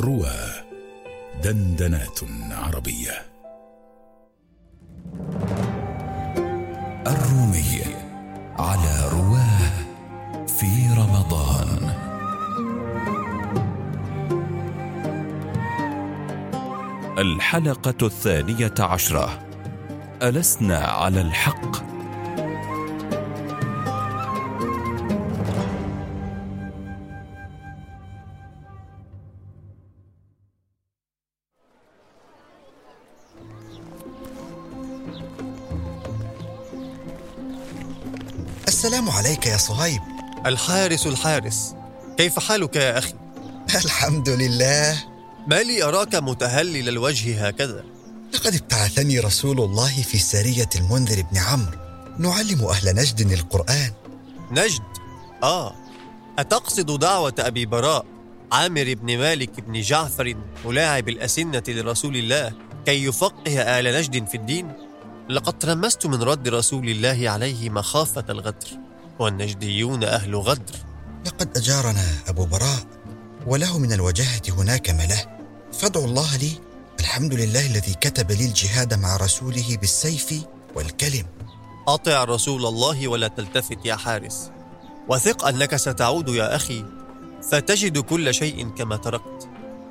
روى دندنات عربية. الرومي على رواه في رمضان. الحلقة الثانية عشرة. ألسنا على الحق؟ السلام عليك يا صهيب. الحارس الحارس. كيف حالك يا أخي؟ الحمد لله. ما لي أراك متهلل الوجه هكذا. لقد ابتعثني رسول الله في سرية المنذر بن عمرو. نعلم أهل نجد القرآن. نجد؟ آه. أتقصد دعوة أبي براء عامر بن مالك بن جعفر ملاعب الأسنة لرسول الله كي يفقه آل نجد في الدين؟ لقد تلمست من رد رسول الله عليه مخافة الغدر والنجديون أهل غدر. لقد أجارنا أبو براء وله من الوجاهة هناك مله فادعوا الله لي. الحمد لله الذي كتب لي الجهاد مع رسوله بالسيف والكلم. أطع رسول الله ولا تلتفت يا حارس. وثق أنك ستعود يا أخي. فتجد كل شيء كما تركت.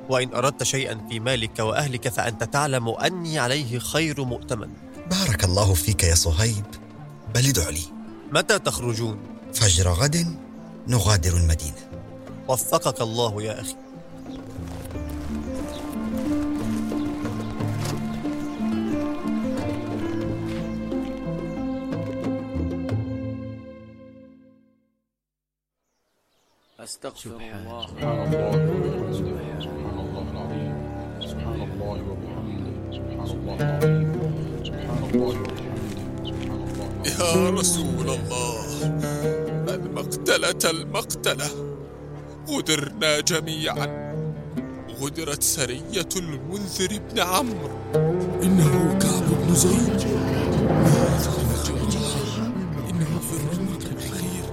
وإن أردت شيئا في مالك وأهلك فأنت تعلم أني عليه خير مؤتمن. بارك الله فيك يا صهيب. بل ادع لي. متى تخرجون؟ فجر غد نغادر المدينة. وفقك الله يا أخي. أستغفر الله. سبحان الله العظيم سبحان الله وبحمده يا رسول الله المقتلة المقتلة. غدرنا جميعا. غدرت سرية المنذر بن عمرو. إنه كعب بن زيد. إنه في الرمة الخير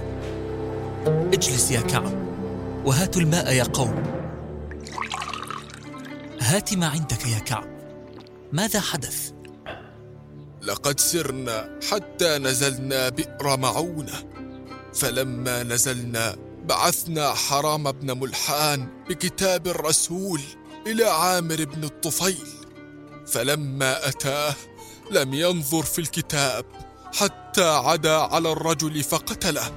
اجلس يا كعب وهاتوا الماء يا قوم. هات ما عندك يا كعب. ماذا حدث؟ لقد سرنا حتى نزلنا بئر معونة. فلما نزلنا بعثنا حرام بن ملحان بكتاب الرسول إلى عامر بن الطفيل. فلما أتاه لم ينظر في الكتاب حتى عدا على الرجل فقتله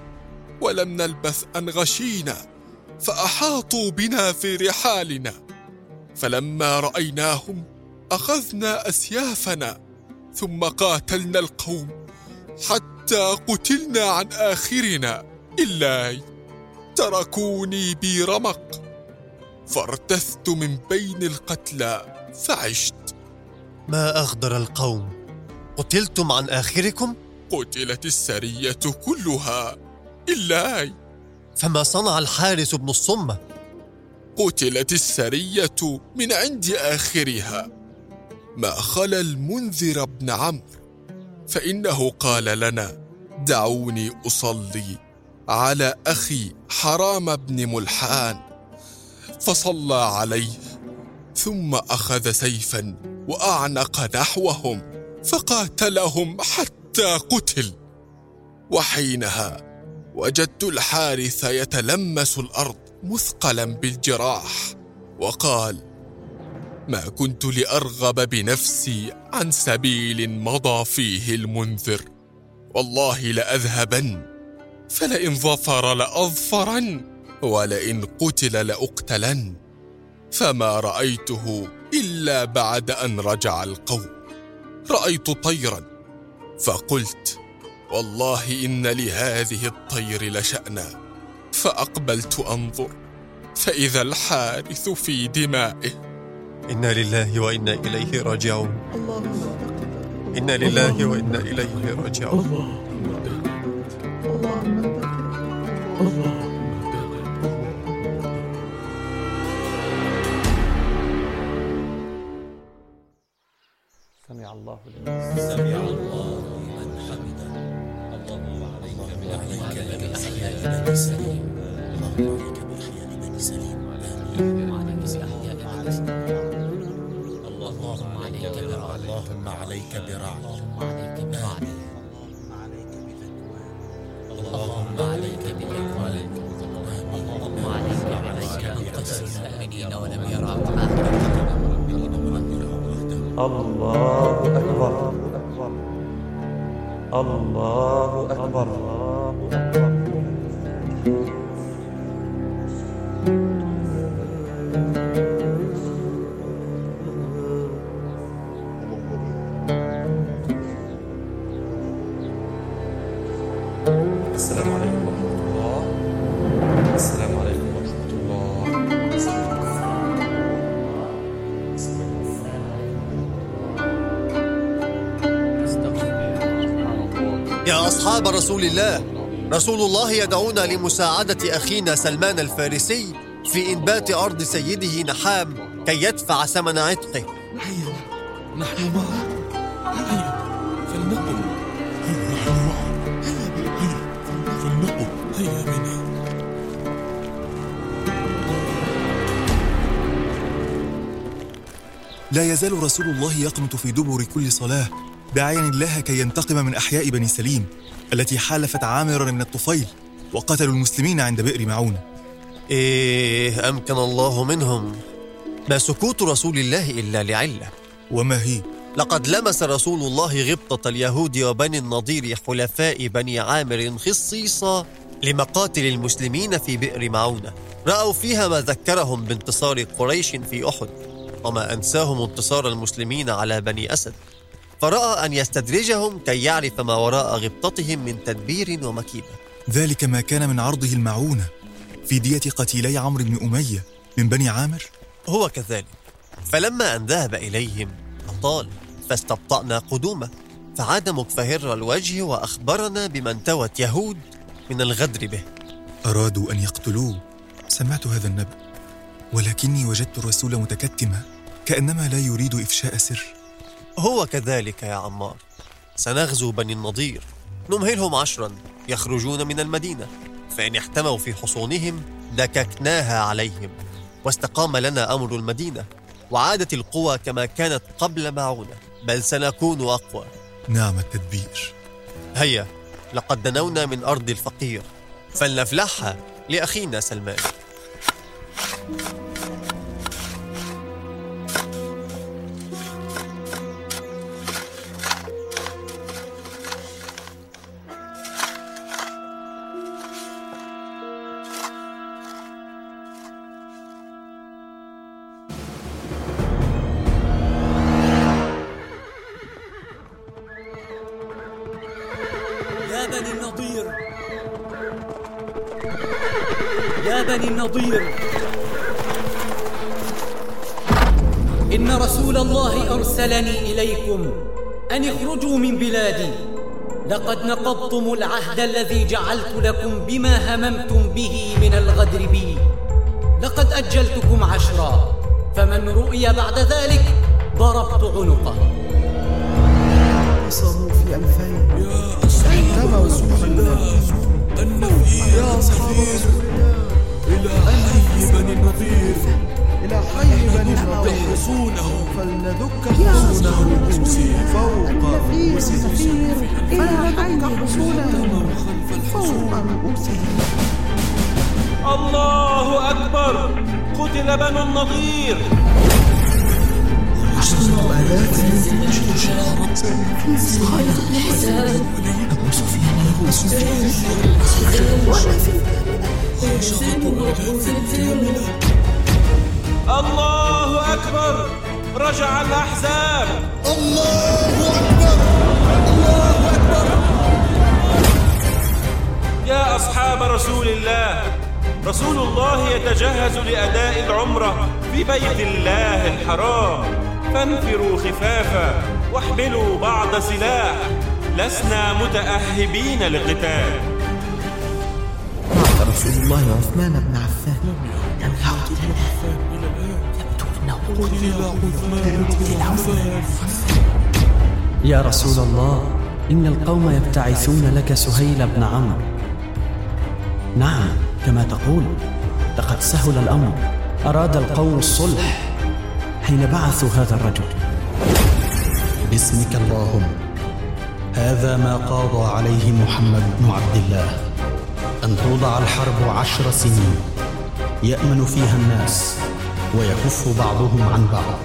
ولم نلبث أن غشينا فأحاطوا بنا في رحالنا. فلما رأيناهم أخذنا أسيافنا ثم قاتلنا القوم حتى قتلنا عن آخرنا. إلا تركوني برمق. فارتثت من بين القتلى فعشت. ما أغدر القوم؟ قتلتم عن آخركم؟ قتلت السرية كلها. إلا فما صنع الحارس بن الصمة؟ قتلت السرية من عند آخرها. ما خلا المنذر بن عمرو فإنه قال لنا دعوني أصلي على أخي حرام بن ملحان. فصلى عليه ثم أخذ سيفا وأعنق نحوهم فقاتلهم حتى قتل. وحينها وجدت الحارث يتلمس الأرض مثقلا بالجراح وقال ما كنت لأرغب بنفسي عن سبيل مضى فيه المنذر. والله لأذهبن فلئن ظفر لأظفرن ولئن قتل لأقتلن. فما رأيته إلا بعد أن رجع القوم. رأيت طيرا فقلت والله إن لهذه الطير لشأنا فأقبلت أنظر فإذا الحارث في دمائه إنا لله وإنا إليه راجعون. إنا لله وإنا إليه راجعون. سمع الله لمن سمع الله لمن حمده. اللهم عليك بالأحياء بني سليم اللهم عليك بأحياء بني اللهم عليك برعد اللهم عليك بأكوان اللهم عليك عليك بقدر المؤمنين ولم يروا الله أكبر الله أكبر. الله أكبر. يا أصحاب رسول الله رسول الله يدعونا لمساعدة أخينا سلمان الفارسي في إنبات أرض سيده نحام كي يدفع ثمن عتقه. هيا نحن معه هيا فلنقم هيا نحن معه هيا هيا فلنقم هيا بنا لا يزال رسول الله يقنط في دبر كل صلاة داعيا الله كي ينتقم من أحياء بني سليم التي حالفت عامرا من الطفيل وقتلوا المسلمين عند بئر معونة. إيه أمكن الله منهم. ما سكوت رسول الله إلا لعلة. وما هي؟ لقد لمس رسول الله غبطة اليهود وبني النضير حلفاء بني عامر خصيصا لمقاتل المسلمين في بئر معونة. رأوا فيها ما ذكرهم بانتصار قريش في أحد وما أنساهم انتصار المسلمين على بني أسد. فرأى أن يستدرجهم كي يعرف ما وراء غبطتهم من تدبير ومكيدة ذلك ما كان من عرضه المعونة في دية قتيلي عمرو بن أمية من بني عامر. هو كذلك. فلما أن ذهب إليهم أطال فاستبطأنا قدومه فعاد مكفهر الوجه وأخبرنا بما انتوت يهود من الغدر به. أرادوا أن يقتلوه. سمعت هذا النبأ ولكني وجدت الرسول متكتما كأنما لا يريد إفشاء سر. هو كذلك يا عمار. سنغزو بني النضير. نمهلهم عشرا يخرجون من المدينة. فإن احتموا في حصونهم دككناها عليهم. واستقام لنا أمر المدينة. وعادت القوى كما كانت قبل معونة. بل سنكون أقوى. نعم التدبير. هيا لقد دنونا من أرض الفقير. فلنفلحها لأخينا سلمان. يا يا بني النضير إن رسول الله أرسلني إليكم أن اخرجوا من بلادي. لقد نقضتم العهد الذي جعلت لكم بما هممتم به من الغدر بي. لقد أجلتكم عشرا فمن رؤي بعد ذلك ضربت عنقه. انتصروا في ألفين يا بنو النضير عشرة آلاف خالد بن حسان أبو سفيان أبو سفيان الله أكبر. رجع الأحزاب. الله أكبر الله أكبر يا أصحاب رسول الله. رسول الله يتجهز لأداء العمرة في بيت الله الحرام. فانفروا خفافا واحملوا بعض سلاح. لسنا متأهبين للقتال. رسول الله عثمان بن عفان لم يعد الآن يبدو أنه قتل عثمان يا رسول الله إن القوم يبتعثون لك سهيل بن عمرو. نعم. كما تقول لقد سهل الأمر. أراد القوم الصلح حين بعثوا هذا الرجل. باسمك اللهم. هذا ما قاضى عليه محمد بن عبد الله. أن توضع الحرب عشر سنين. يأمن فيها الناس ويكف بعضهم عن بعض.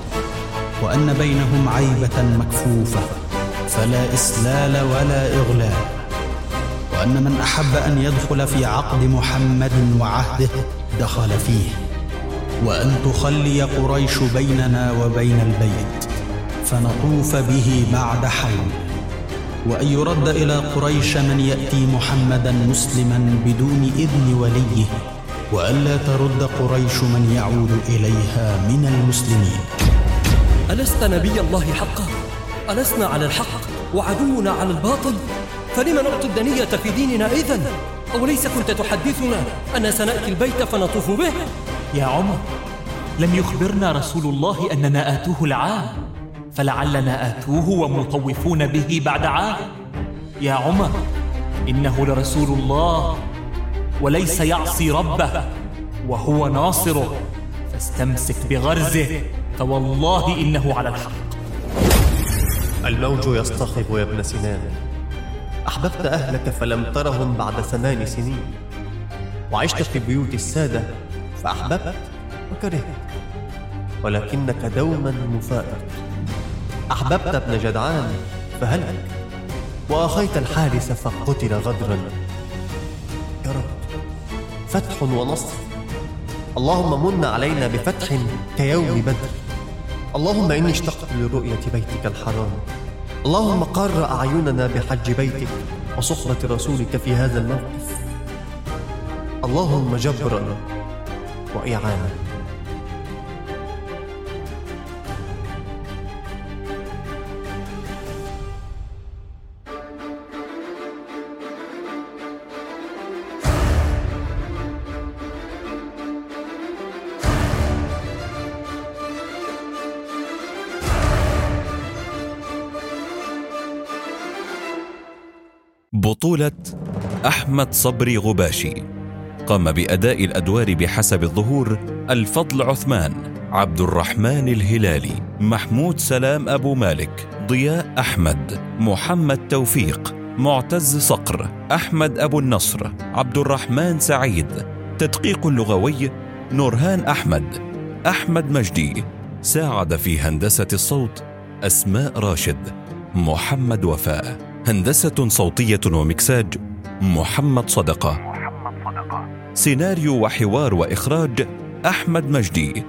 وأن بينهم عيبة مكفوفة. فلا إسلال ولا إغلال. وأن من أحب أن يدخل في عقد محمد وعهده دخل فيه وأن تخلي قريش بيننا وبين البيت فنطوف به بعد حول وأن يرد إلى قريش من يأتي محمدا مسلما بدون إذن وليه وألا ترد قريش من يعود إليها من المسلمين ألست نبي الله حقا؟ ألسنا على الحق وعدونا على الباطل؟ فلم نعطي الدنية في ديننا إذن؟ أوليس كنت تحدثنا أن سنأتي البيت فنطوف به؟ يا عمر لم يخبرنا رسول الله أننا آتوه العام فلعلنا آتوه ومطوفون به بعد عام يا عمر إنه لرسول الله وليس يعصي ربه وهو ناصره فاستمسك بغرزه فوالله إنه على الحق الموج يصطخب يا ابن سنان أحببت أهلك فلم ترهم بعد ثمان سنين. وعشت في بيوت السادة فأحببت وكرهت. ولكنك دوما مفارق أحببت ابن جدعان فهلك. وأخيت الحارس فقتل غدرا. يا رب فتح ونصر. اللهم من علينا بفتح كيوم بدر. اللهم إني اشتقت لرؤية بيتك الحرام. اللهم قر أعيننا بحج بيتك وصحبة رسولك في هذا الموقف. اللهم جبرا وإعانة بطولة أحمد صبري غباشي. قام بأداء الأدوار بحسب الظهور الفضل عثمان عبد الرحمن الهلالي محمود سلام أبو مالك ضياء أحمد محمد توفيق معتز صقر أحمد أبو النصر عبد الرحمن سعيد. تدقيق لغوي نورهان أحمد أحمد مجدي. ساعد في هندسة الصوت أسماء راشد محمد وفاء. هندسة صوتية ومكساج محمد صدقة. سيناريو وحوار وإخراج أحمد مجدي.